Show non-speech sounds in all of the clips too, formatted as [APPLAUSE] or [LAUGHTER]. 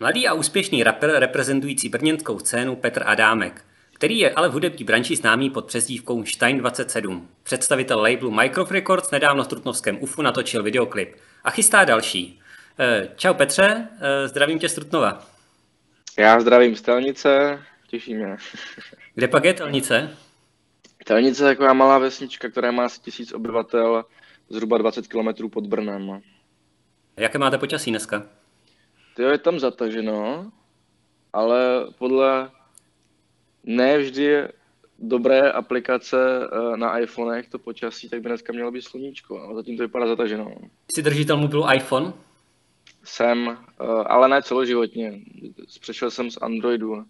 Mladý a úspěšný rapper reprezentující brněnskou scénu Petr Adámek, který je ale v hudební branži známý pod přezdívkou Stein 27. Představitel labelu Microf Records nedávno v Trutnovském UFU natočil videoklip a chystá další. Eh, čau Petře, eh, zdravím tě z Trutnova. Já zdravím z Telnice, těší mě. [LAUGHS] Kde pak je Telnice? Telnice je taková malá vesnička, která má asi tisíc obyvatel, zhruba 20 km pod Brnem. Jaké máte počasí dneska? Ty je tam zataženo, ale podle ne vždy dobré aplikace eh, na iPhonech to počasí, tak by dneska mělo být sluníčko, ale zatím to vypadá zataženo. Jsi držitel mobilu iPhone? Jsem, eh, ale ne celoživotně. Přešel jsem z Androidu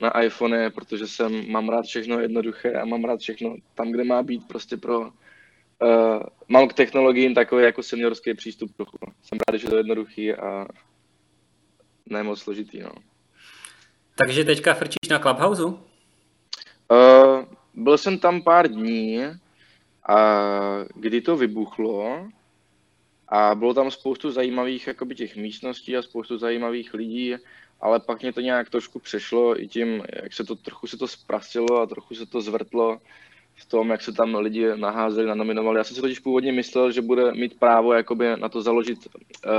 na iPhone, protože jsem, mám rád všechno jednoduché a mám rád všechno tam, kde má být prostě pro uh, mám k technologiím takový jako seniorský přístup trochu. Jsem rád, že to je jednoduchý a ne moc složitý, no. Takže teďka frčíš na Clubhouse? Uh, byl jsem tam pár dní, a kdy to vybuchlo a bylo tam spoustu zajímavých jakoby těch místností a spoustu zajímavých lidí, ale pak mě to nějak trošku přešlo i tím, jak se to trochu se to zprastilo a trochu se to zvrtlo v tom, jak se tam lidi naházeli, nanominovali. Já jsem si totiž původně myslel, že bude mít právo jakoby na to založit uh,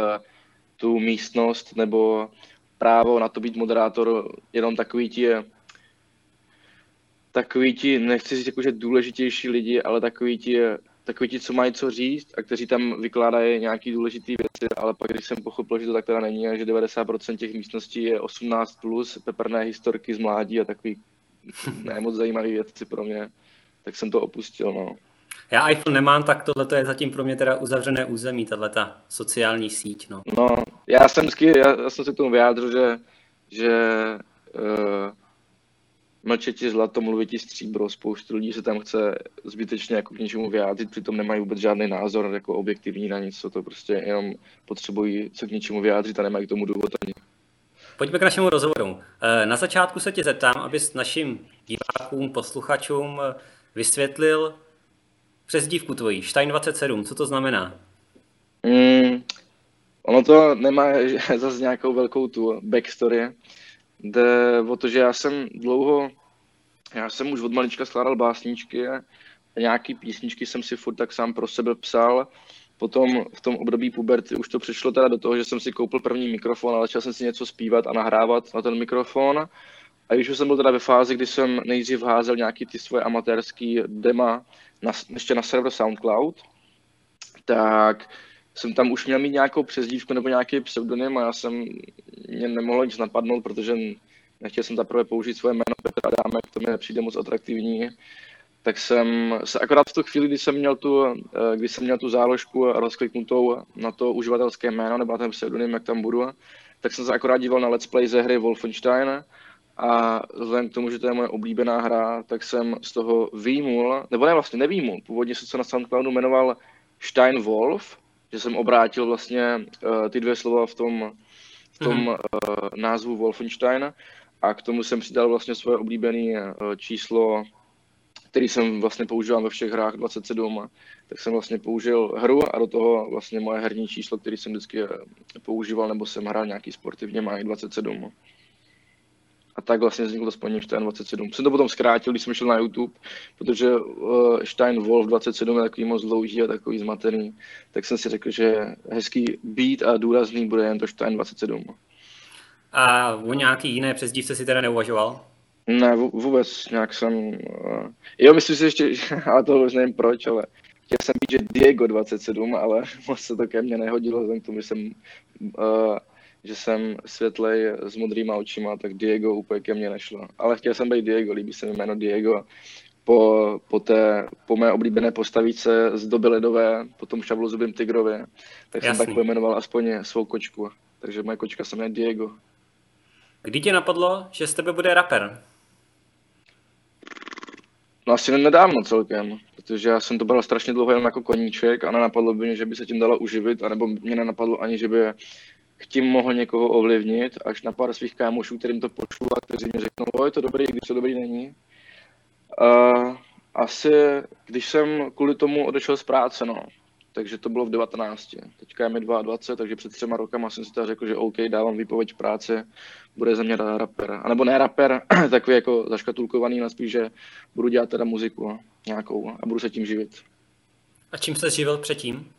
tu místnost nebo právo na to být moderátor jenom takový ti takový ti, nechci říct jako, že důležitější lidi, ale takový ti, takový ti, co mají co říct a kteří tam vykládají nějaký důležité věci, ale pak když jsem pochopil, že to tak teda není a že 90% těch místností je 18+, plus, peprné historky z mládí a takový [LAUGHS] nemoc zajímavé věci pro mě, tak jsem to opustil, no. Já iPhone nemám, tak tohle je zatím pro mě teda uzavřené území, tahle sociální síť. No, no já jsem vždycky, já, já jsem se k tomu vyjádřil, že, že uh, mlčet ti zlato, mluvit ti stříbro, spoustu lidí se tam chce zbytečně jako k něčemu vyjádřit, přitom nemají vůbec žádný názor jako objektivní na nic, co to prostě jenom potřebují se k něčemu vyjádřit a nemají k tomu důvod ani. Pojďme k našemu rozhovoru. Eh, na začátku se tě zeptám, abys našim divákům, posluchačům vysvětlil, přezdívku tvojí, Stein 27, co to znamená? Mm, ono to nemá [LAUGHS] zase nějakou velkou tu backstory. Jde o to, že já jsem dlouho, já jsem už od malička skládal básničky a nějaký písničky jsem si furt tak sám pro sebe psal. Potom v tom období puberty už to přišlo teda do toho, že jsem si koupil první mikrofon a začal jsem si něco zpívat a nahrávat na ten mikrofon. A když už jsem byl teda ve fázi, kdy jsem nejdřív házel nějaký ty svoje amatérský dema na, ještě na server SoundCloud, tak jsem tam už měl mít nějakou přezdívku nebo nějaký pseudonym a já jsem mě nemohl nic napadnout, protože nechtěl jsem zaprvé použít svoje jméno Petr Adámek, to mi nepřijde moc atraktivní. Tak jsem se akorát v tu chvíli, kdy jsem měl tu, eh, kdy jsem měl tu záložku rozkliknutou na to uživatelské jméno nebo na ten pseudonym, jak tam budu, tak jsem se akorát díval na let's play ze hry Wolfenstein a vzhledem k tomu, že to je moje oblíbená hra, tak jsem z toho výjimul, nebo ne vlastně nevýjimul, původně se to na SoundCloudu jmenoval Stein Wolf, že jsem obrátil vlastně uh, ty dvě slova v tom, v tom mm-hmm. uh, názvu Wolfenstein a k tomu jsem přidal vlastně svoje oblíbené uh, číslo, který jsem vlastně používal ve všech hrách 27, tak jsem vlastně použil hru a do toho vlastně moje herní číslo, který jsem vždycky používal, nebo jsem hrál nějaký sportivně, má 27. A tak vlastně vznikl to spojení Stein 27. Jsem to potom zkrátil, když jsem šel na YouTube, protože uh, Stein Wolf 27 je takový moc dlouhý a takový zmatený, tak jsem si řekl, že hezký beat a důrazný bude jen to Stein 27. A o nějaký jiné přezdívce si teda neuvažoval? Ne, vůbec nějak jsem... Uh, jo, myslím si ještě, [LAUGHS] ale to už nevím proč, ale chtěl jsem být, že Diego 27, ale [LAUGHS] moc se to ke mně nehodilo, vzhledem k tomu, že jsem uh, že jsem světlej s modrýma očima, tak Diego úplně ke mně nešlo. Ale chtěl jsem být Diego, líbí se mi jméno Diego. Po, po, té, po mé oblíbené postavíce z doby ledové, po tom šavlozubým tigrovi, tak Jasný. jsem tak pojmenoval aspoň svou kočku. Takže moje kočka se jmenuje Diego. Kdy tě napadlo, že z tebe bude rapper? No asi nedávno celkem, protože já jsem to bral strašně dlouho jenom jako koníček a nenapadlo by mě, že by se tím dalo uživit, anebo mě nenapadlo ani, že by tím mohl někoho ovlivnit, až na pár svých kámošů, kterým to pošlu a kteří mi řeknou, o, je to dobrý, když to dobrý není. Uh, asi, když jsem kvůli tomu odešel z práce, no. takže to bylo v 19. Teďka je mi 22, takže před třema rokama jsem si teda řekl, že OK, dávám výpověď práce, bude ze mě rapper. A nebo ne rapper, [CLEARS THROAT] takový jako zaškatulkovaný, na spíš, že budu dělat teda muziku nějakou a budu se tím živit. A čím jsi živil předtím?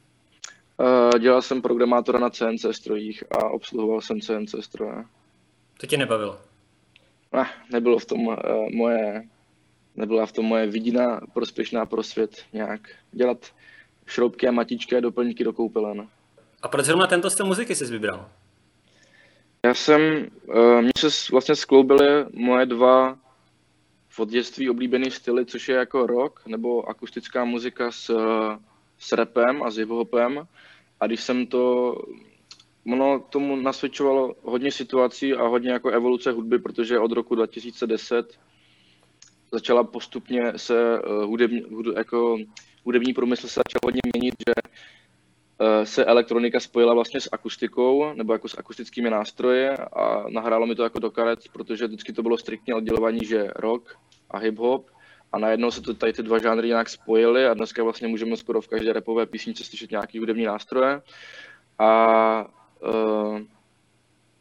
Uh, dělal jsem programátora na CNC strojích a obsluhoval jsem CNC stroje. To tě nebavilo? Ne, nebylo v tom uh, moje, nebyla v tom moje vidina prospěšná pro svět nějak dělat šroubky a matičky a doplňky do koupelen. A proč zrovna tento styl muziky jsi vybral? Já jsem, uh, mně se vlastně skloubily moje dva v dětství oblíbený styly, což je jako rock nebo akustická muzika s, s rapem a s hiphopem. A když jsem to, ono tomu nasvědčovalo hodně situací a hodně jako evoluce hudby, protože od roku 2010 začala postupně se uh, hudební, hud, jako hudební průmysl se začal hodně měnit, že uh, se elektronika spojila vlastně s akustikou nebo jako s akustickými nástroji a nahrálo mi to jako do karet, protože vždycky to bylo striktně oddělování, že rock a hip-hop a najednou se to tady ty dva žánry nějak spojily a dneska vlastně můžeme skoro v každé repové písničce slyšet nějaký hudební nástroje. A uh,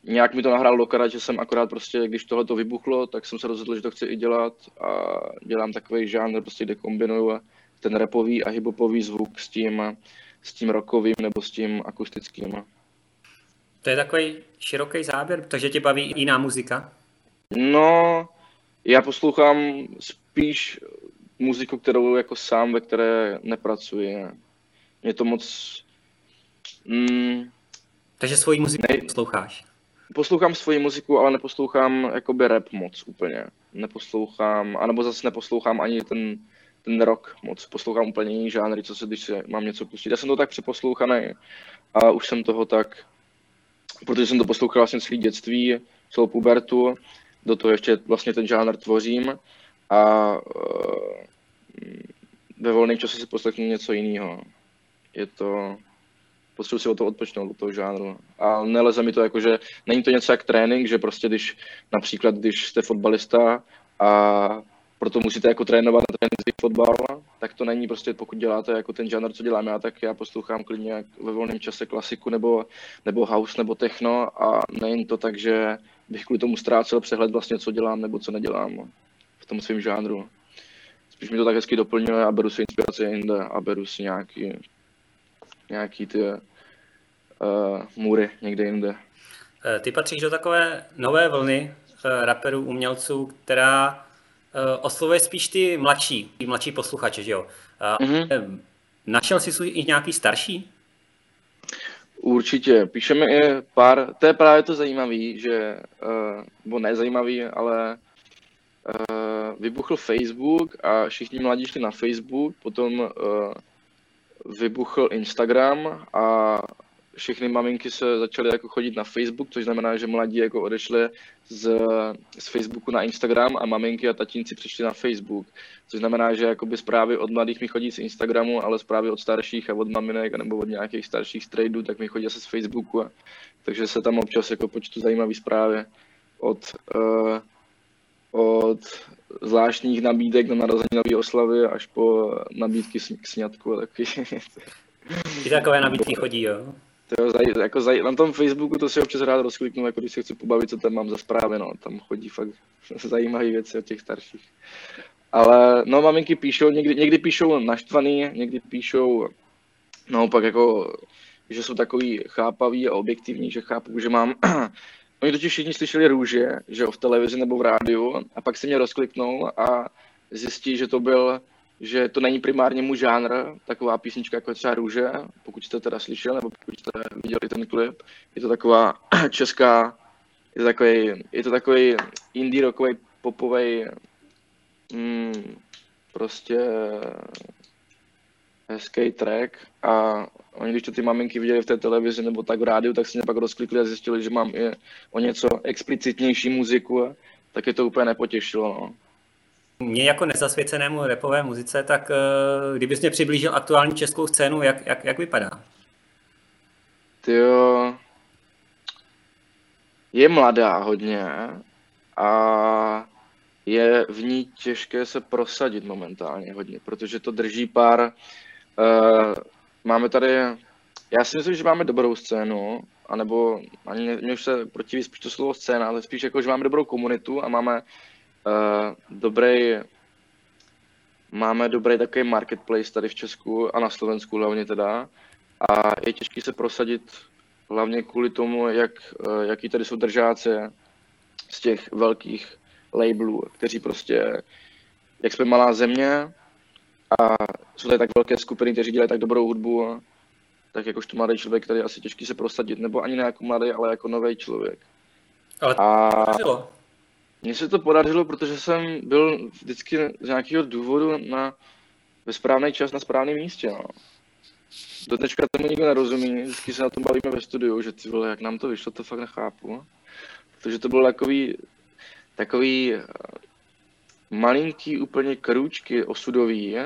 nějak mi to nahrálo do karat, že jsem akorát prostě, když tohle to vybuchlo, tak jsem se rozhodl, že to chci i dělat a dělám takový žánr, prostě, kde kombinuju ten repový a hiphopový zvuk s tím, s tím rockovým nebo s tím akustickým. To je takový široký záběr, takže tě baví jiná muzika? No, já poslouchám spíš muziku, kterou jako sám, ve které nepracuji. Je to moc... Mm, Takže svoji muziku ne... posloucháš? Poslouchám svoji muziku, ale neposlouchám jakoby rap moc úplně. Neposlouchám, anebo zase neposlouchám ani ten, ten rock moc. Poslouchám úplně jiný žánry, co se, když si mám něco pustit. Já jsem to tak přeposlouchaný a už jsem toho tak, protože jsem to poslouchal vlastně celý dětství, celou pubertu, do toho ještě vlastně ten žánr tvořím a uh, ve volném čase si poslechnu něco jiného. Je to, potřebuji si o to odpočnout, do toho žánru. A neleze mi to jako, že není to něco jak trénink, že prostě když například, když jste fotbalista a proto musíte jako trénovat na tréninkový fotbal, tak to není prostě, pokud děláte jako ten žánr, co dělám já, tak já poslouchám klidně ve volném čase klasiku nebo, nebo house nebo techno a není to tak, že bych kvůli tomu ztrácel přehled vlastně, co dělám nebo co nedělám tom svém žánru. Spíš mi to tak hezky doplňuje a beru si inspirace jinde a beru si nějaký, nějaký ty uh, můry někde jinde. Eh, ty patříš do takové nové vlny uh, raperů, umělců, která uh, oslovuje spíš ty mladší, ty mladší posluchače, že jo? Uh, mm-hmm. Našel jsi i nějaký starší? Určitě, píšeme i pár, to je právě to zajímavé, že, uh, nebo nezajímavý, ale vybuchl Facebook a všichni mladí šli na Facebook, potom uh, vybuchl Instagram a všechny maminky se začaly jako chodit na Facebook, což znamená, že mladí jako odešli z, z Facebooku na Instagram a maminky a tatínci přišli na Facebook. Což znamená, že jakoby zprávy od mladých mi chodí z Instagramu, ale zprávy od starších a od maminek nebo od nějakých starších strejdů, tak mi chodí zase z Facebooku. A, takže se tam občas jako počtu zajímavé zprávy od, uh, od zvláštních nabídek na narozeninové oslavy až po nabídky k sňatku takový. I takové nabídky chodí, jo? To zaj, jako zaj, na tom Facebooku to si občas rád rozkliknu, jako když se chci pobavit, co tam mám za zprávy, no. Tam chodí fakt [LAUGHS] zajímavé věci od těch starších. Ale no, maminky píšou, někdy, někdy píšou naštvaný, někdy píšou naopak jako, že jsou takový chápaví a objektivní, že chápu, že mám Oni totiž všichni slyšeli růže, že jo, v televizi nebo v rádiu a pak se mě rozkliknou a zjistí, že to byl že to není primárně můj žánr, taková písnička jako třeba Růže, pokud jste teda slyšeli, nebo pokud jste viděli ten klip. Je to taková [CLEARS THROAT] česká, je to takový, je to takový indie rockový, popový, mm, prostě hezký track a oni, když to ty maminky viděli v té televizi nebo tak v rádiu, tak si mě pak rozklikli a zjistili, že mám i o něco explicitnější muziku, tak je to úplně nepotěšilo. No. Mě jako nezasvěcenému repové muzice, tak uh, kdybys mě přiblížil aktuální českou scénu, jak, jak, jak vypadá? jo, je mladá hodně a je v ní těžké se prosadit momentálně hodně, protože to drží pár uh, máme tady, já si myslím, že máme dobrou scénu, anebo ani mě už se protiví spíš to slovo scéna, ale spíš jako, že máme dobrou komunitu a máme uh, dobrý máme dobrý takový marketplace tady v Česku a na Slovensku hlavně teda. A je těžké se prosadit hlavně kvůli tomu, jak, uh, jaký tady jsou držáci z těch velkých labelů, kteří prostě, jak jsme malá země a jsou tady tak velké skupiny, kteří dělají tak dobrou hudbu, tak jakožto mladý člověk tady asi těžký se prosadit, nebo ani ne jako mladý, ale jako nový člověk. Ale to a. Mně se to podařilo, protože jsem byl vždycky z nějakého důvodu na, ve správný čas na správném místě. No. Do teďka tomu nikdo nerozumí, vždycky se na tom bavíme ve studiu, že ty vole, jak nám to vyšlo, to fakt nechápu. Protože to bylo takový, takový eh, malinký úplně krůčky osudový,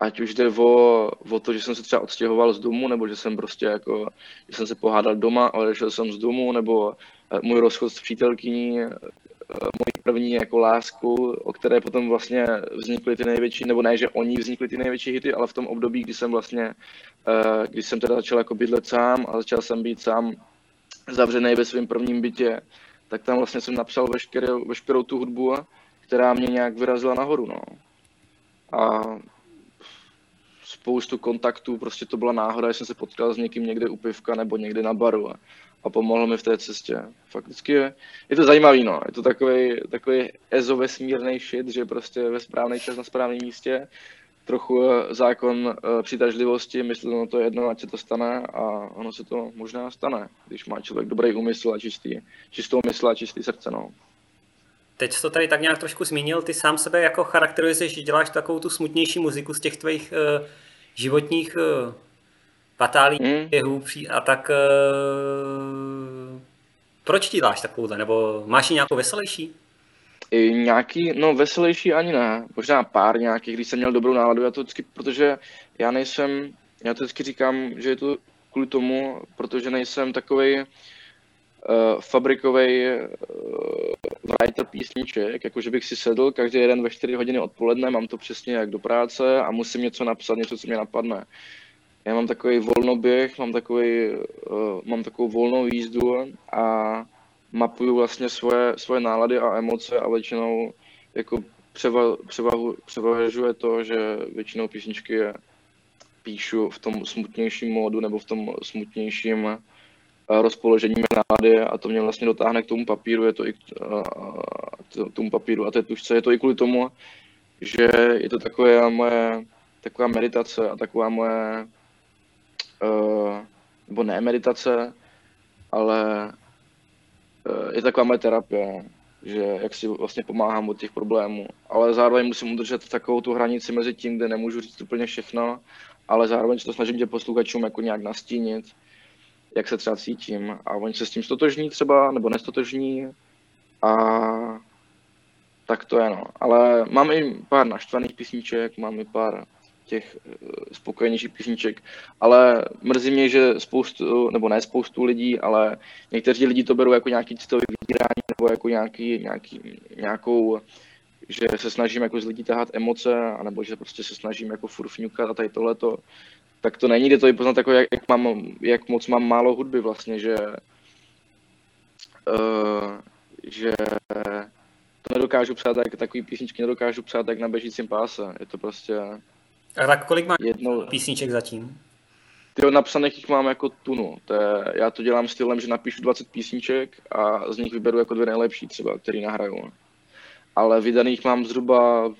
ať už jde o, o to, že jsem se třeba odstěhoval z domu, nebo že jsem prostě jako, že jsem se pohádal doma, ale šel jsem z domu, nebo eh, můj rozchod s přítelkyní, eh, moji první jako lásku, o které potom vlastně vznikly ty největší, nebo ne, že oni vznikly ty největší hity, ale v tom období, kdy jsem vlastně, když jsem teda začal jako bydlet sám a začal jsem být sám zavřený ve svém prvním bytě, tak tam vlastně jsem napsal veškerou, veškerou tu hudbu, která mě nějak vyrazila nahoru, no. A spoustu kontaktů, prostě to byla náhoda, že jsem se potkal s někým někde u pivka nebo někde na baru a, a pomohl mi v té cestě. Fakticky je, je to zajímavý, no. Je to takový, takový ezo vesmírný shit, že prostě ve správný čas na správném místě trochu eh, zákon eh, přitažlivosti, myslím, no to je jedno, ať se to stane a ono se to možná stane, když má člověk dobrý úmysl a čistý, čistou mysl a čistý srdce, no. Teď jsi to tady tak nějak trošku zmínil, ty sám sebe jako charakterizuješ, že děláš takovou tu smutnější muziku z těch tvých uh, životních patálí, hmm. běhů a tak uh, proč děláš takovouhle, nebo máš ji nějakou veselější? I nějaký, no veselější ani ne, možná pár nějakých, když jsem měl dobrou náladu, já to vždycky, protože já nejsem, já to vždycky říkám, že je to kvůli tomu, protože nejsem takový uh, fabrikový uh, writer písniček, jakože bych si sedl každý jeden ve 4 hodiny odpoledne, mám to přesně jak do práce a musím něco napsat, něco, co mě napadne. Já mám takový volnoběh, mám, takový, uh, mám takovou volnou jízdu a mapuju vlastně svoje, svoje nálady a emoce a většinou jako převa, převahu, převažuje to, že většinou písničky píšu v tom smutnějším módu nebo v tom smutnějším eh, rozpoložení nálady a to mě vlastně dotáhne k tomu papíru, je to i k eh, tomu papíru a té tušce, je to i kvůli tomu, že je to takové moje, taková meditace a taková moje, uh, nebo ne meditace, ale Eh, je taková moje terapie, že jak si vlastně pomáhám od těch problémů, ale zároveň musím udržet takovou tu hranici mezi tím, kde nemůžu říct úplně všechno, ale zároveň se to snažím tě posluchačům jako nějak nastínit, jak se třeba cítím. A oni se s tím stotožní třeba, nebo nestotožní. A tak to je no. Ale mám i pár naštvaných písniček, mám i pár těch eh, spokojenějších písniček, ale mrzí mě, že spoustu, nebo ne spoustu lidí, ale někteří lidi to berou jako nějaký citový vydírání nebo jako nějaký, nějaký, nějakou, že se snažím jako z lidí tahat emoce, anebo že prostě se snažím jako furfňukat a tady tohleto, tak to není, jde to i poznat jako jak, jak, mám, jak moc mám málo hudby vlastně, že uh, že to nedokážu psát, tak takový písničky nedokážu psát tak na běžícím páse. Je to prostě a tak kolik máš jednou... písniček zatím? Ty napsaných jich mám jako tunu. To je, já to dělám stylem, že napíšu 20 písniček a z nich vyberu jako dvě nejlepší třeba, který nahraju. Ale vydaných mám zhruba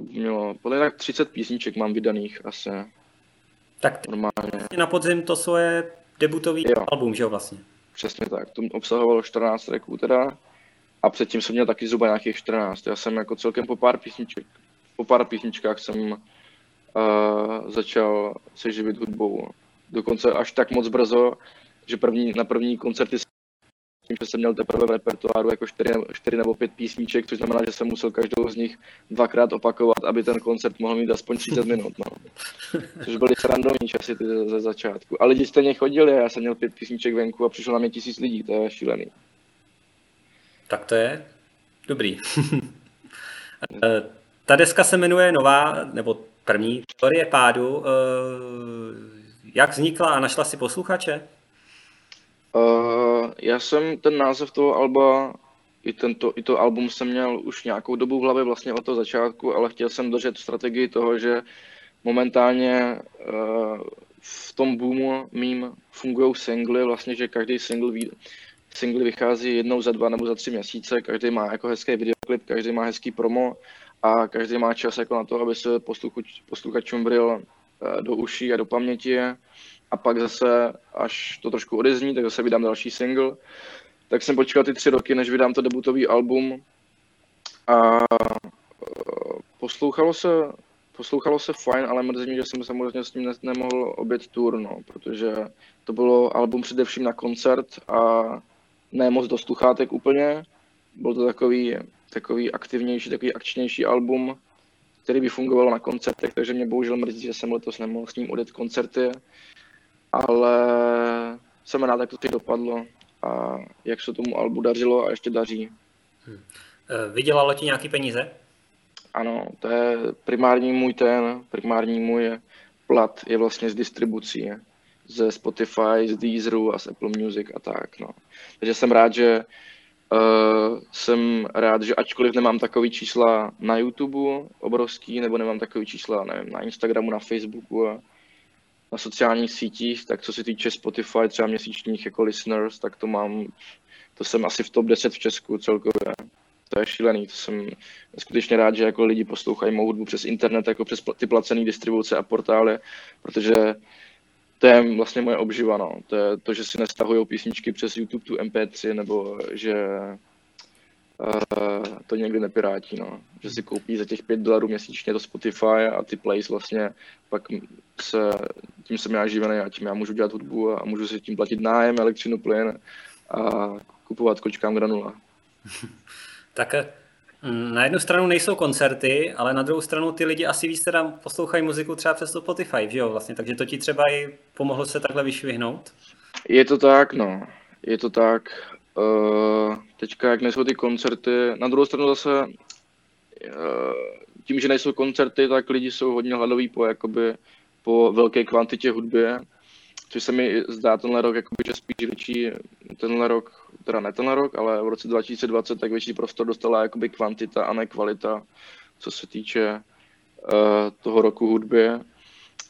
mělo, podle tak 30 písniček mám vydaných asi. Tak ty normálně. na podzim to svoje debutový jo. album, že jo vlastně? Přesně tak, to obsahovalo 14 tracků teda a předtím jsem měl taky zhruba nějakých 14. Já jsem jako celkem po pár písniček po pár písničkách jsem uh, začal se živit hudbou. Dokonce až tak moc brzo, že první, na první koncerty tím, že jsem měl teprve v repertoáru jako 4, 4 nebo 5 písniček, což znamená, že jsem musel každou z nich dvakrát opakovat, aby ten koncert mohl mít aspoň 30 minut. No. [LAUGHS] Což byly srandovní časy ty ze, ze začátku. A lidi stejně chodili, já jsem měl pět písniček venku a přišlo na mě tisíc lidí, to je šílený. Tak to je dobrý. [LAUGHS] Eh, ta deska se jmenuje Nová, nebo První teorie pádu, eh, jak vznikla a našla si posluchače? Uh, já jsem ten název toho alba, i, tento, i to album jsem měl už nějakou dobu v hlavě vlastně od toho začátku, ale chtěl jsem držet strategii toho, že momentálně uh, v tom boomu mým fungují singly, vlastně, že každý single, ví, single vychází jednou za dva nebo za tři měsíce, každý má jako hezký videoklip, každý má hezký promo a každý má čas jako na to, aby se posluchač, posluchačům bril uh, do uší a do paměti a pak zase, až to trošku odezní, tak zase vydám další single. Tak jsem počkal ty tři roky, než vydám to debutový album a poslouchalo se, poslouchalo se fajn, ale mrzí mě, že jsem samozřejmě s ním nemohl obět tour, no, protože to bylo album především na koncert a ne moc do sluchátek úplně. Byl to takový, takový aktivnější, takový akčnější album, který by fungoval na koncertech, takže mě bohužel mrzí, že jsem letos nemohl s ním odjet koncerty ale jsem rád, jak to teď dopadlo a jak se tomu albu dařilo a ještě daří. Hmm. Vydělalo ti nějaký peníze? Ano, to je primární můj ten, primární můj plat je vlastně z distribucí, ze Spotify, z Deezeru a z Apple Music a tak, no. Takže jsem rád, že uh, jsem rád, že ačkoliv nemám takový čísla na YouTube obrovský, nebo nemám takový čísla, nevím, na Instagramu, na Facebooku a na sociálních sítích, tak co se týče Spotify, třeba měsíčních jako listeners, tak to mám, to jsem asi v top 10 v Česku celkově. To je šílený, to jsem skutečně rád, že jako lidi poslouchají mou hudbu přes internet, jako přes ty placené distribuce a portály, protože to je vlastně moje obživa, no. To je to, že si nestahují písničky přes YouTube tu MP3, nebo že Uh, to někdy nepirátí, no. Že si koupí za těch 5 dolarů měsíčně to Spotify a ty plays vlastně pak se, tím jsem já živený a tím já můžu dělat hudbu a můžu si tím platit nájem, elektřinu, plyn a kupovat kočkám granula. [LAUGHS] tak mm, na jednu stranu nejsou koncerty, ale na druhou stranu ty lidi asi víc teda poslouchají muziku třeba přes to Spotify, že jo, vlastně, takže to ti třeba i pomohlo se takhle vyšvihnout? Je to tak, no. Je to tak. Uh, teďka, jak nejsou ty koncerty, na druhou stranu zase uh, tím, že nejsou koncerty, tak lidi jsou hodně hladoví po, jakoby, po velké kvantitě hudby, což se mi zdá tenhle rok, jakoby, že spíš větší, tenhle rok, teda ne tenhle rok, ale v roce 2020, tak větší prostor dostala jakoby kvantita a ne kvalita, co se týče uh, toho roku hudby.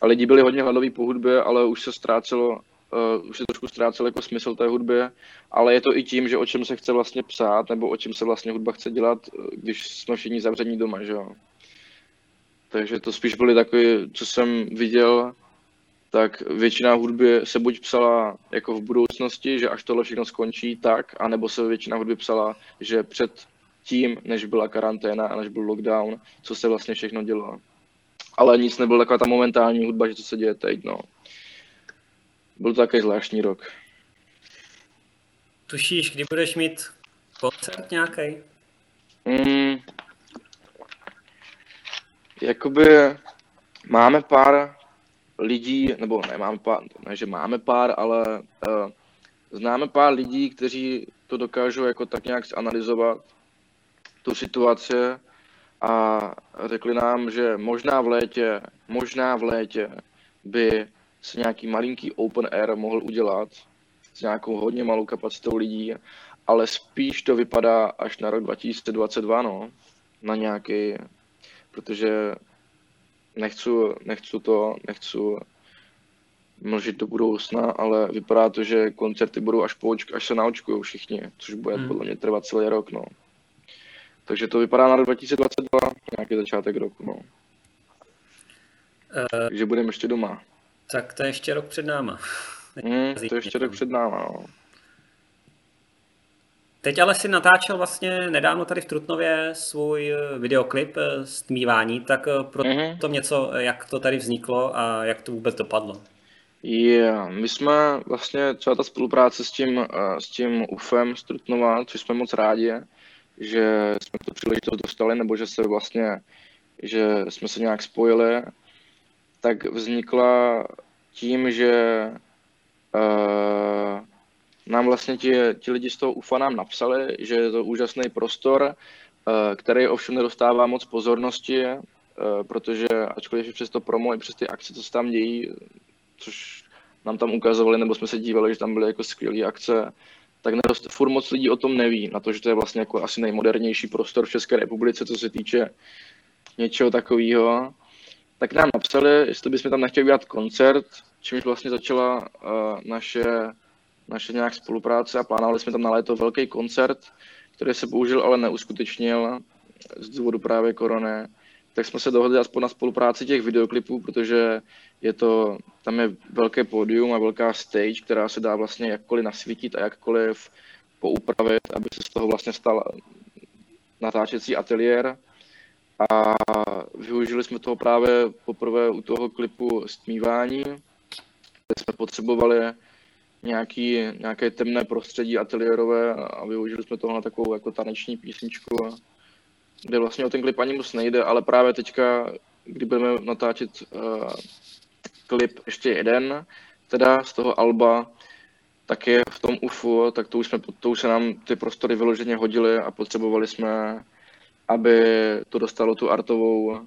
A lidi byli hodně hladoví po hudbě, ale už se ztrácelo uh, už se trošku ztrácel jako smysl té hudby, ale je to i tím, že o čem se chce vlastně psát, nebo o čem se vlastně hudba chce dělat, eh, když jsme všichni zavření doma, že jo. Takže to spíš byly takové, co jsem viděl, tak většina hudby se buď psala jako v budoucnosti, že až tohle všechno skončí, tak, anebo se většina hudby psala, že před tím, než byla karanténa a než byl lockdown, co se vlastně všechno dělo. Ale nic nebylo taková ta momentální hudba, že co se děje teď, no. Byl to takový zvláštní rok. Tušíš, kdy budeš mít koncert nějaký? Mm, jakoby máme pár lidí, nebo ne, máme pár, ne, že máme pár, ale uh, známe pár lidí, kteří to dokážou jako tak nějak zanalizovat, tu situaci a řekli nám, že možná v létě, možná v létě by se nějaký malinký open air mohl udělat s nějakou hodně malou kapacitou lidí, ale spíš to vypadá až na rok 2022, no, na nějaký, protože nechci, nechci to, nechci mlžit do budoucna, ale vypadá to, že koncerty budou až, po, až se naočkují všichni, což bude hmm. podle mě trvat celý rok, no. Takže to vypadá na rok 2022, nějaký začátek roku, no. Uh... Takže budeme ještě doma. Tak to je ještě rok před náma. Mm, to je ještě rok před náma, no. Teď ale si natáčel vlastně nedávno tady v Trutnově svůj eh, videoklip eh, tak eh, pro mm-hmm. tom něco, jak to tady vzniklo a jak to vůbec dopadlo. Yeah, my jsme vlastně třeba ta spolupráce s tím, s tím UFem z Trutnova, což jsme moc rádi, že jsme to příležitost dostali, nebo že se vlastně, že jsme se nějak spojili tak vznikla tím, že uh, nám vlastně ti, ti lidi z toho UFA nám napsali, že je to úžasný prostor, uh, který ovšem nedostává moc pozornosti protože ačkoliv přes to promo i přes ty akce, co se tam dějí, což nám tam ukazovali, nebo jsme se dívali, že tam byly jako skvělé akce, tak nerost, furt moc lidí o tom neví, na to, že to je vlastně jako asi nejmodernější prostor v České republice, co se týče něčeho takového. Tak nám napsali, jestli bychom tam nechtěli udělat koncert, čímž vlastně začala uh, naše, naše nějak spolupráce a plánovali jsme tam na léto velký koncert, který se bohužel ale neuskutečnil z důvodu právě korony tak jsme se dohodli aspoň na spolupráci těch videoklipů, protože je to, tam je velké pódium a velká stage, která se dá vlastně jakkoliv nasvítit a jakkoliv poupravit, aby se z toho vlastně stal natáčecí ateliér. A využili jsme toho právě poprvé u toho klipu stmívání, kde jsme potřebovali nějaký, nějaké temné prostředí ateliérové a využili jsme toho na takovou jako taneční písničku kde vlastně o ten klip ani moc nejde, ale právě teďka, kdy budeme natáčet uh, klip ještě jeden, teda z toho Alba, tak je v tom UFU, tak to už, jsme, to už se nám ty prostory vyloženě hodily a potřebovali jsme, aby to dostalo tu artovou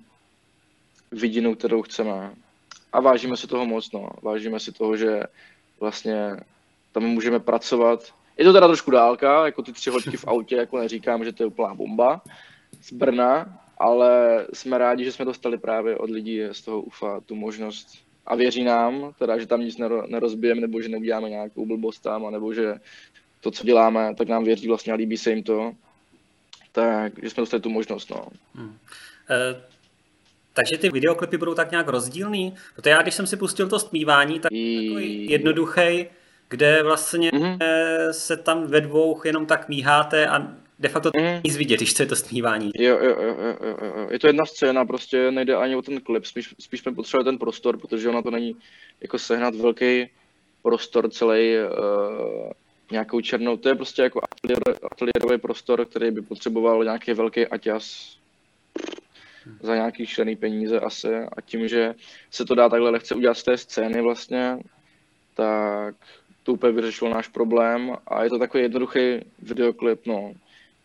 vidinu, kterou chceme. A vážíme si toho moc, no. Vážíme si toho, že vlastně tam můžeme pracovat. Je to teda trošku dálka, jako ty tři hodky v [LAUGHS] autě, jako neříkám, že to je úplná bomba, z Brna, ale jsme rádi, že jsme dostali právě od lidí z toho UFA tu možnost a věří nám, teda, že tam nic nerozbijeme, nebo že neuděláme nějakou blbost tam, nebo že to, co děláme, tak nám věří vlastně a líbí se jim to. Takže jsme dostali tu možnost. No. Hmm. E, takže ty videoklipy budou tak nějak rozdílný? Protože já, když jsem si pustil to stmívání, tak takový jednoduchý, kde vlastně mm-hmm. se tam ve dvou jenom tak míháte a de facto mm. nic vidět, když to je to stmívání. Jo, jo, jo, jo, jo, je to jedna scéna, prostě nejde ani o ten klip, spíš, spíš jsme potřebovali ten prostor, protože ona to není jako sehnat velký prostor celý uh, nějakou černou, to je prostě jako ateliér, ateliérový prostor, který by potřeboval nějaký velký aťas za nějaký šlený peníze asi a tím, že se to dá takhle lehce udělat z té scény vlastně, tak to úplně vyřešilo náš problém a je to takový jednoduchý videoklip, no.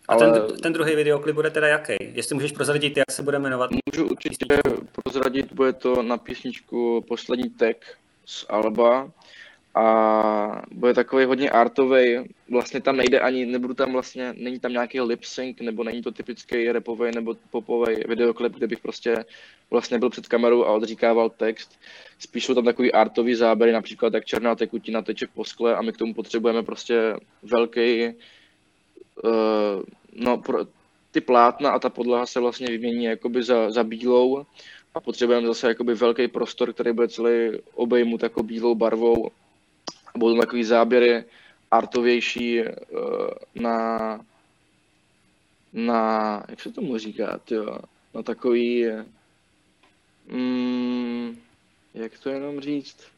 A ale... ten, ten druhý videoklip bude teda jaký? Jestli můžeš prozradit, jak se bude jmenovat? Můžu určitě prozradit, bude to na písničku Poslední tek z Alba a bude takový hodně artový. Vlastně tam nejde ani, nebudu tam vlastně, není tam nějaký lip sync, nebo není to typický repový nebo popový videoklip, kde bych prostě vlastně byl před kamerou a odříkával text. Spíš jsou tam takový artový záběry, například jak černá tekutina teče po skle a my k tomu potřebujeme prostě velký uh, no, pro, ty plátna a ta podlaha se vlastně vymění jakoby za, za bílou a potřebujeme zase jakoby velký prostor, který bude celý obejmut jako bílou barvou. A budou takový záběry artovější uh, na, na, jak se tomu říká, tyjo, na takový, mm, jak to jenom říct,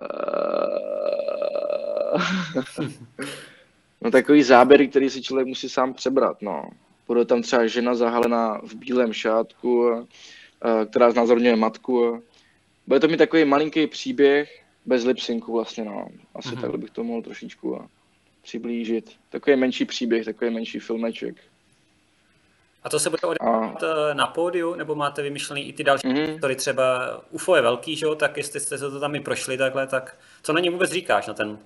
[LAUGHS] No takový záběr, který si člověk musí sám přebrat, no. Bude tam třeba žena zahalená v bílém šátku, eh, která znázorňuje matku. Bude to mít takový malinký příběh, bez lipsynku vlastně, no. Asi mm-hmm. takhle bych to mohl trošičku eh, přiblížit. Takový menší příběh, takový menší filmeček. A to se bude odehrávat a... na pódiu, nebo máte vymyšlený i ty další mm-hmm. story, třeba UFO je velký, že jo, tak jestli jste se to tam i prošli takhle, tak co na ně vůbec říkáš na ten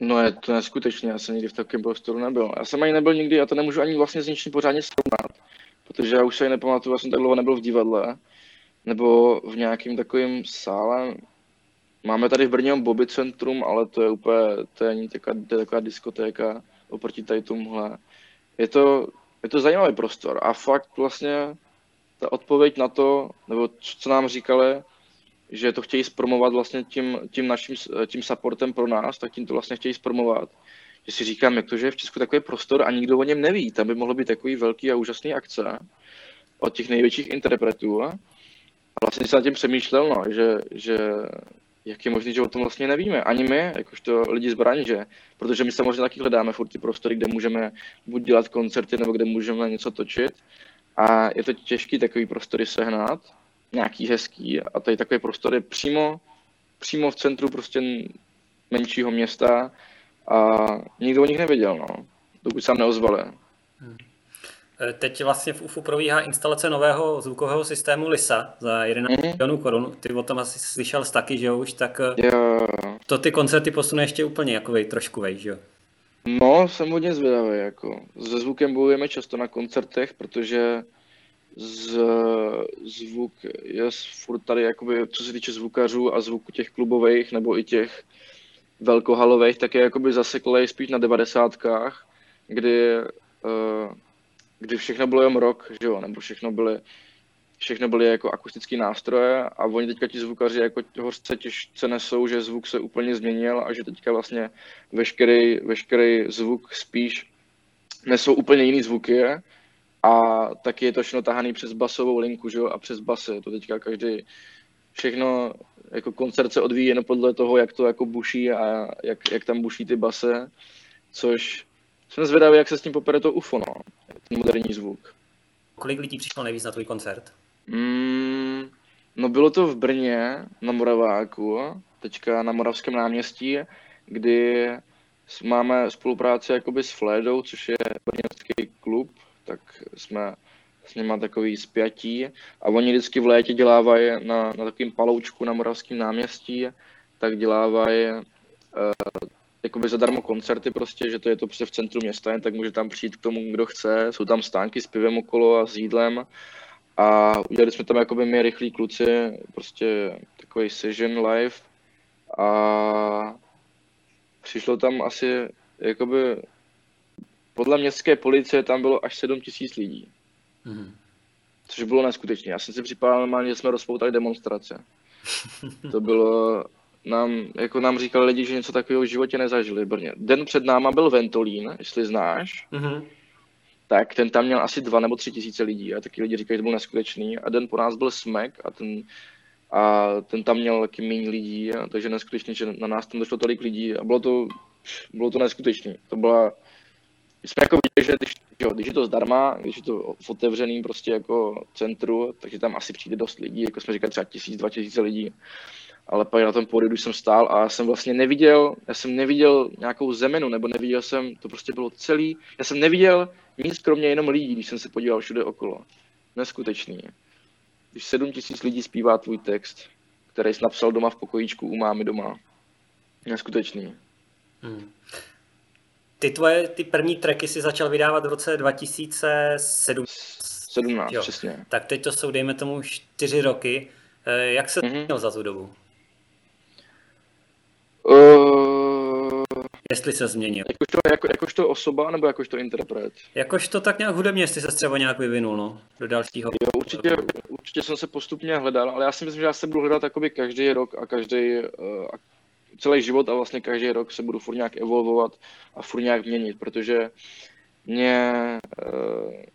No je to neskutečné, já jsem nikdy v takovém prostoru nebyl. Já jsem ani nebyl nikdy, já to nemůžu ani vlastně s ničím pořádně srovnat, protože já už se nepamatuju, já jsem tak dlouho nebyl v divadle, nebo v nějakým takovým sále. Máme tady v Brně Bobby Centrum, ale to je úplně, to je, taková, to je taková diskotéka oproti tady tomuhle. Je to, je to zajímavý prostor a fakt vlastně ta odpověď na to, nebo co nám říkali, že to chtějí zpromovat vlastně tím, tím naším tím supportem pro nás, tak tím to vlastně chtějí zpromovat. Že si říkám, jak to, že je v Česku takový prostor a nikdo o něm neví. Tam by mohlo být takový velký a úžasný akce od těch největších interpretů. A vlastně jsem nad tím přemýšlel, no, že, že jak je možné, že o tom vlastně nevíme. Ani my, jakožto lidi z branže, protože my samozřejmě taky hledáme furt ty prostory, kde můžeme buď dělat koncerty, nebo kde můžeme něco točit. A je to těžké takový prostory sehnat, nějaký hezký a tady takový prostor je přímo, přímo v centru prostě menšího města a nikdo o nich nevěděl, no, dokud se neozvali. Hmm. Eh, teď vlastně v UFU probíhá instalace nového zvukového systému LISA za 11 mm-hmm. milionů korun. Ty o tom asi slyšel taky, že jo, už, tak jo. to ty koncerty posune ještě úplně jako vej, trošku vej, že jo? No, jsem hodně zvědavý, jako. Se zvukem bojujeme často na koncertech, protože z, zvuk je furt tady, jakoby, co se týče zvukařů a zvuku těch klubových nebo i těch velkohalových, tak je jakoby zaseklej spíš na devadesátkách, kdy, uh, kdy všechno bylo jen rock, že jo, nebo všechno byly, všechno byly jako akustické nástroje a oni teďka ti zvukaři jako hořce těžce nesou, že zvuk se úplně změnil a že teďka vlastně veškerý, veškerý zvuk spíš nesou úplně jiný zvuky a taky je to všechno tahaný přes basovou linku, že jo, a přes basy, to teďka každý, všechno, jako koncert se odvíjí jen podle toho, jak to jako buší a jak, jak tam buší ty base, což jsem zvědavý, jak se s tím popere to UFO, no, ten moderní zvuk. Kolik lidí přišlo nejvíc na tvůj koncert? Mm, no bylo to v Brně, na Moraváku, teďka na Moravském náměstí, kdy máme spolupráci jakoby s Flédou, což je brněnský klub, tak jsme s nimi takový spjatí a oni vždycky v létě dělávají na, na takovým paloučku na Moravském náměstí, tak dělávají uh, jakoby zadarmo koncerty prostě, že to je to prostě v centru města, tak může tam přijít k tomu, kdo chce, jsou tam stánky s pivem okolo a s jídlem a udělali jsme tam jakoby my rychlí kluci, prostě takový session live a přišlo tam asi jakoby podle městské policie tam bylo až 7 tisíc lidí. Mm. Což bylo neskutečné. Já jsem si připadal normálně, že jsme rozpoutali demonstrace. [LAUGHS] to bylo, nám, jako nám říkali lidi, že něco takového v životě nezažili v Brně. Den před náma byl Ventolín, jestli znáš. Mm-hmm. Tak ten tam měl asi dva nebo tři tisíce lidí a taky lidi říkají, že to byl neskutečný. A den po nás byl Smek a ten, a ten tam měl taky méně lidí, a, takže neskutečně, že na nás tam došlo tolik lidí a bylo to, bylo to neskutečné. To byla my jsme jako viděli, že když, jo, když je to zdarma, když je to v otevřeným prostě jako centru, takže tam asi přijde dost lidí, jako jsme říkali třeba tisíc, dva tisíce lidí. Ale pak na tom pódiu, když jsem stál a já jsem vlastně neviděl, já jsem neviděl nějakou zemenu, nebo neviděl jsem, to prostě bylo celý, já jsem neviděl nic kromě jenom lidí, když jsem se podíval všude okolo. Neskutečný. Když sedm tisíc lidí zpívá tvůj text, který jsi napsal doma v pokojíčku u mámy doma. Neskutečný. Hmm. Ty tvoje, ty první tracky si začal vydávat v roce 2017. 17, jo. přesně. Tak teď to jsou, dejme tomu, čtyři roky. Eh, jak se mm-hmm. měl za tu dobu? Uh, Jestli se změnil. Jakožto, jako, jakožto osoba nebo jakožto interpret? Jakožto tak nějak hudebně, jestli se třeba nějak vyvinul no, do dalšího. Jo, určitě, určitě jsem se postupně hledal, ale já si myslím, že já se budu hledat každý rok a každý uh, celý život a vlastně každý rok se budu furt nějak evolvovat a furt nějak měnit, protože mě, eh,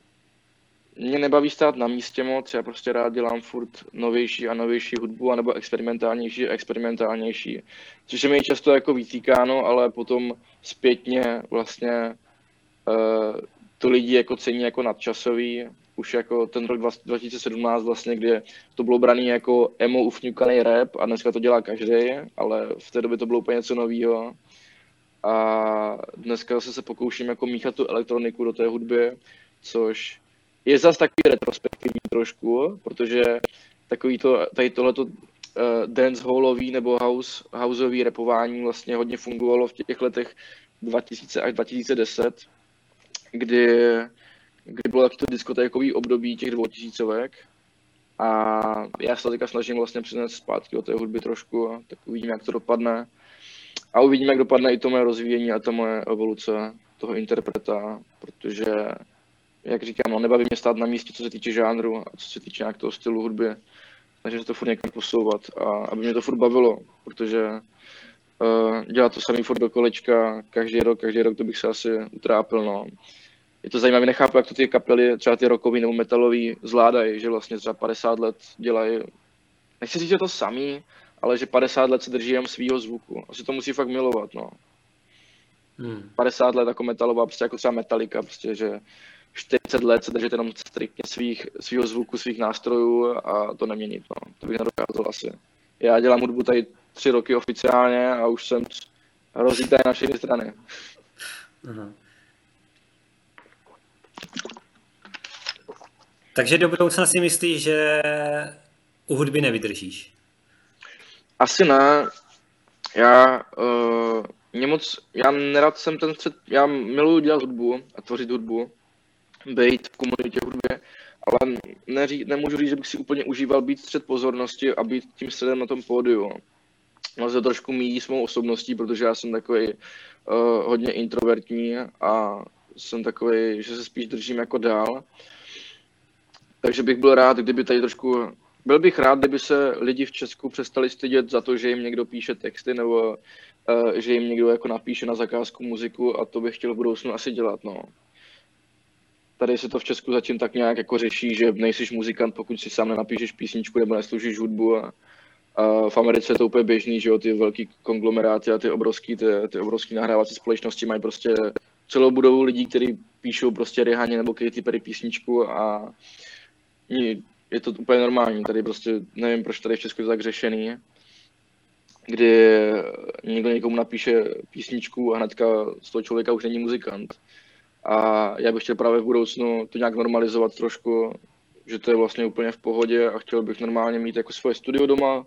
mě nebaví stát na místě moc, já prostě rád dělám furt novější a novější hudbu, anebo experimentálnější a experimentálnější, což se mi často jako vytýkáno, ale potom zpětně vlastně uh, to lidi jako cení jako nadčasový, už jako ten rok 2017 vlastně, kdy to bylo braný jako emo ufňukaný rap a dneska to dělá každý, ale v té době to bylo úplně něco nového. A dneska zase se pokouším jako míchat tu elektroniku do té hudby, což je zase takový retrospektivní trošku, protože takový to, tady tohleto uh, dancehallový nebo house, houseový repování vlastně hodně fungovalo v těch letech 2000 až 2010, kdy kdy bylo taky to diskotékový období těch dvoutisícovek. A já se teďka snažím vlastně přinést zpátky do té hudby trošku, tak uvidíme, jak to dopadne. A uvidíme, jak dopadne i to moje rozvíjení a ta moje evoluce toho interpreta, protože, jak říkám, no, nebaví mě stát na místě, co se týče žánru a co se týče nějak toho stylu hudby. Takže se to furt někam posouvat a aby mě to furt bavilo, protože uh, dělat to samý furt do kolečka, každý rok, každý rok to bych se asi utrápil, no je to zajímavé, nechápu, jak to ty kapely, třeba ty rokový nebo metalový, zvládají, že vlastně třeba 50 let dělají, nechci říct, že to samý, ale že 50 let se drží jen svýho zvuku. Asi to musí fakt milovat, no. Hmm. 50 let jako metalová, prostě jako třeba Metallica, prostě, že 40 let se držet jenom striktně svých, svýho zvuku, svých nástrojů a to neměnit, no. To bych nedokázal asi. Já dělám hudbu tady tři roky oficiálně a už jsem rozlítaný na všechny strany. Uh-huh. Takže do budoucna si myslíš, že u hudby nevydržíš? Asi ne. Já, uh, mě moc, já nerad jsem ten střed, já miluji dělat hudbu a tvořit hudbu, být v komunitě hudbě, ale neří, nemůžu říct, že bych si úplně užíval být střed pozornosti a být tím středem na tom pódiu. No se trošku míjí s mou osobností, protože já jsem takový uh, hodně introvertní a jsem takový, že se spíš držím jako dál. Takže bych byl rád, kdyby tady trošku... Byl bych rád, kdyby se lidi v Česku přestali stydět za to, že jim někdo píše texty nebo uh, že jim někdo jako napíše na zakázku muziku a to bych chtěl v budoucnu asi dělat, no. Tady se to v Česku zatím tak nějak jako řeší, že nejsiš muzikant, pokud si sám nenapíšeš písničku nebo neslužíš hudbu a, a v Americe je to úplně běžný, že jo, ty velký konglomeráty a ty obrovský, ty, ty obrovský nahrávací společnosti mají prostě celou budovu lidí, kteří píšou prostě Rihaně nebo Katy Perry písničku a je to úplně normální. Tady prostě nevím, proč tady v Česku je to tak řešený, kdy někdo někomu napíše písničku a hnedka z toho člověka už není muzikant. A já bych chtěl právě v budoucnu to nějak normalizovat trošku, že to je vlastně úplně v pohodě a chtěl bych normálně mít jako svoje studio doma,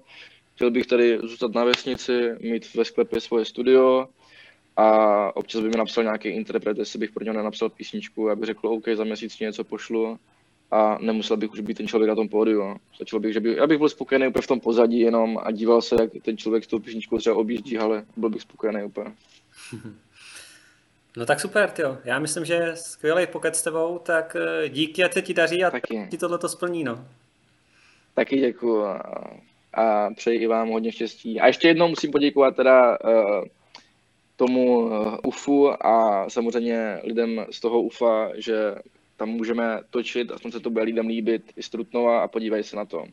chtěl bych tady zůstat na vesnici, mít ve sklepě svoje studio a občas by mi napsal nějaký interpret, jestli bych pro něho nenapsal písničku, bych řekl, OK, za měsíc něco pošlu a nemusel bych už být ten člověk na tom pódiu. Stačilo bych, že by, já bych byl spokojený úplně v tom pozadí jenom a díval se, jak ten člověk s tou písničkou třeba objíždí, ale byl bych spokojený úplně. [LAUGHS] No tak super, jo. Já myslím, že skvělý pokec s tebou, tak eh, díky, ať se ti daří a Taky. ti tohle to splní, no. Taky děkuju a, a přeji i vám hodně štěstí. A ještě jednou musím poděkovat teda uh, tomu uh, UFu a samozřejmě lidem z toho UFA, že tam můžeme točit, aspoň se to bude lidem líbit, i Strutnova a podívej se na to.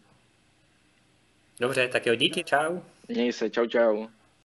Dobře, tak jo, díky, čau. Měj se, čau, čau.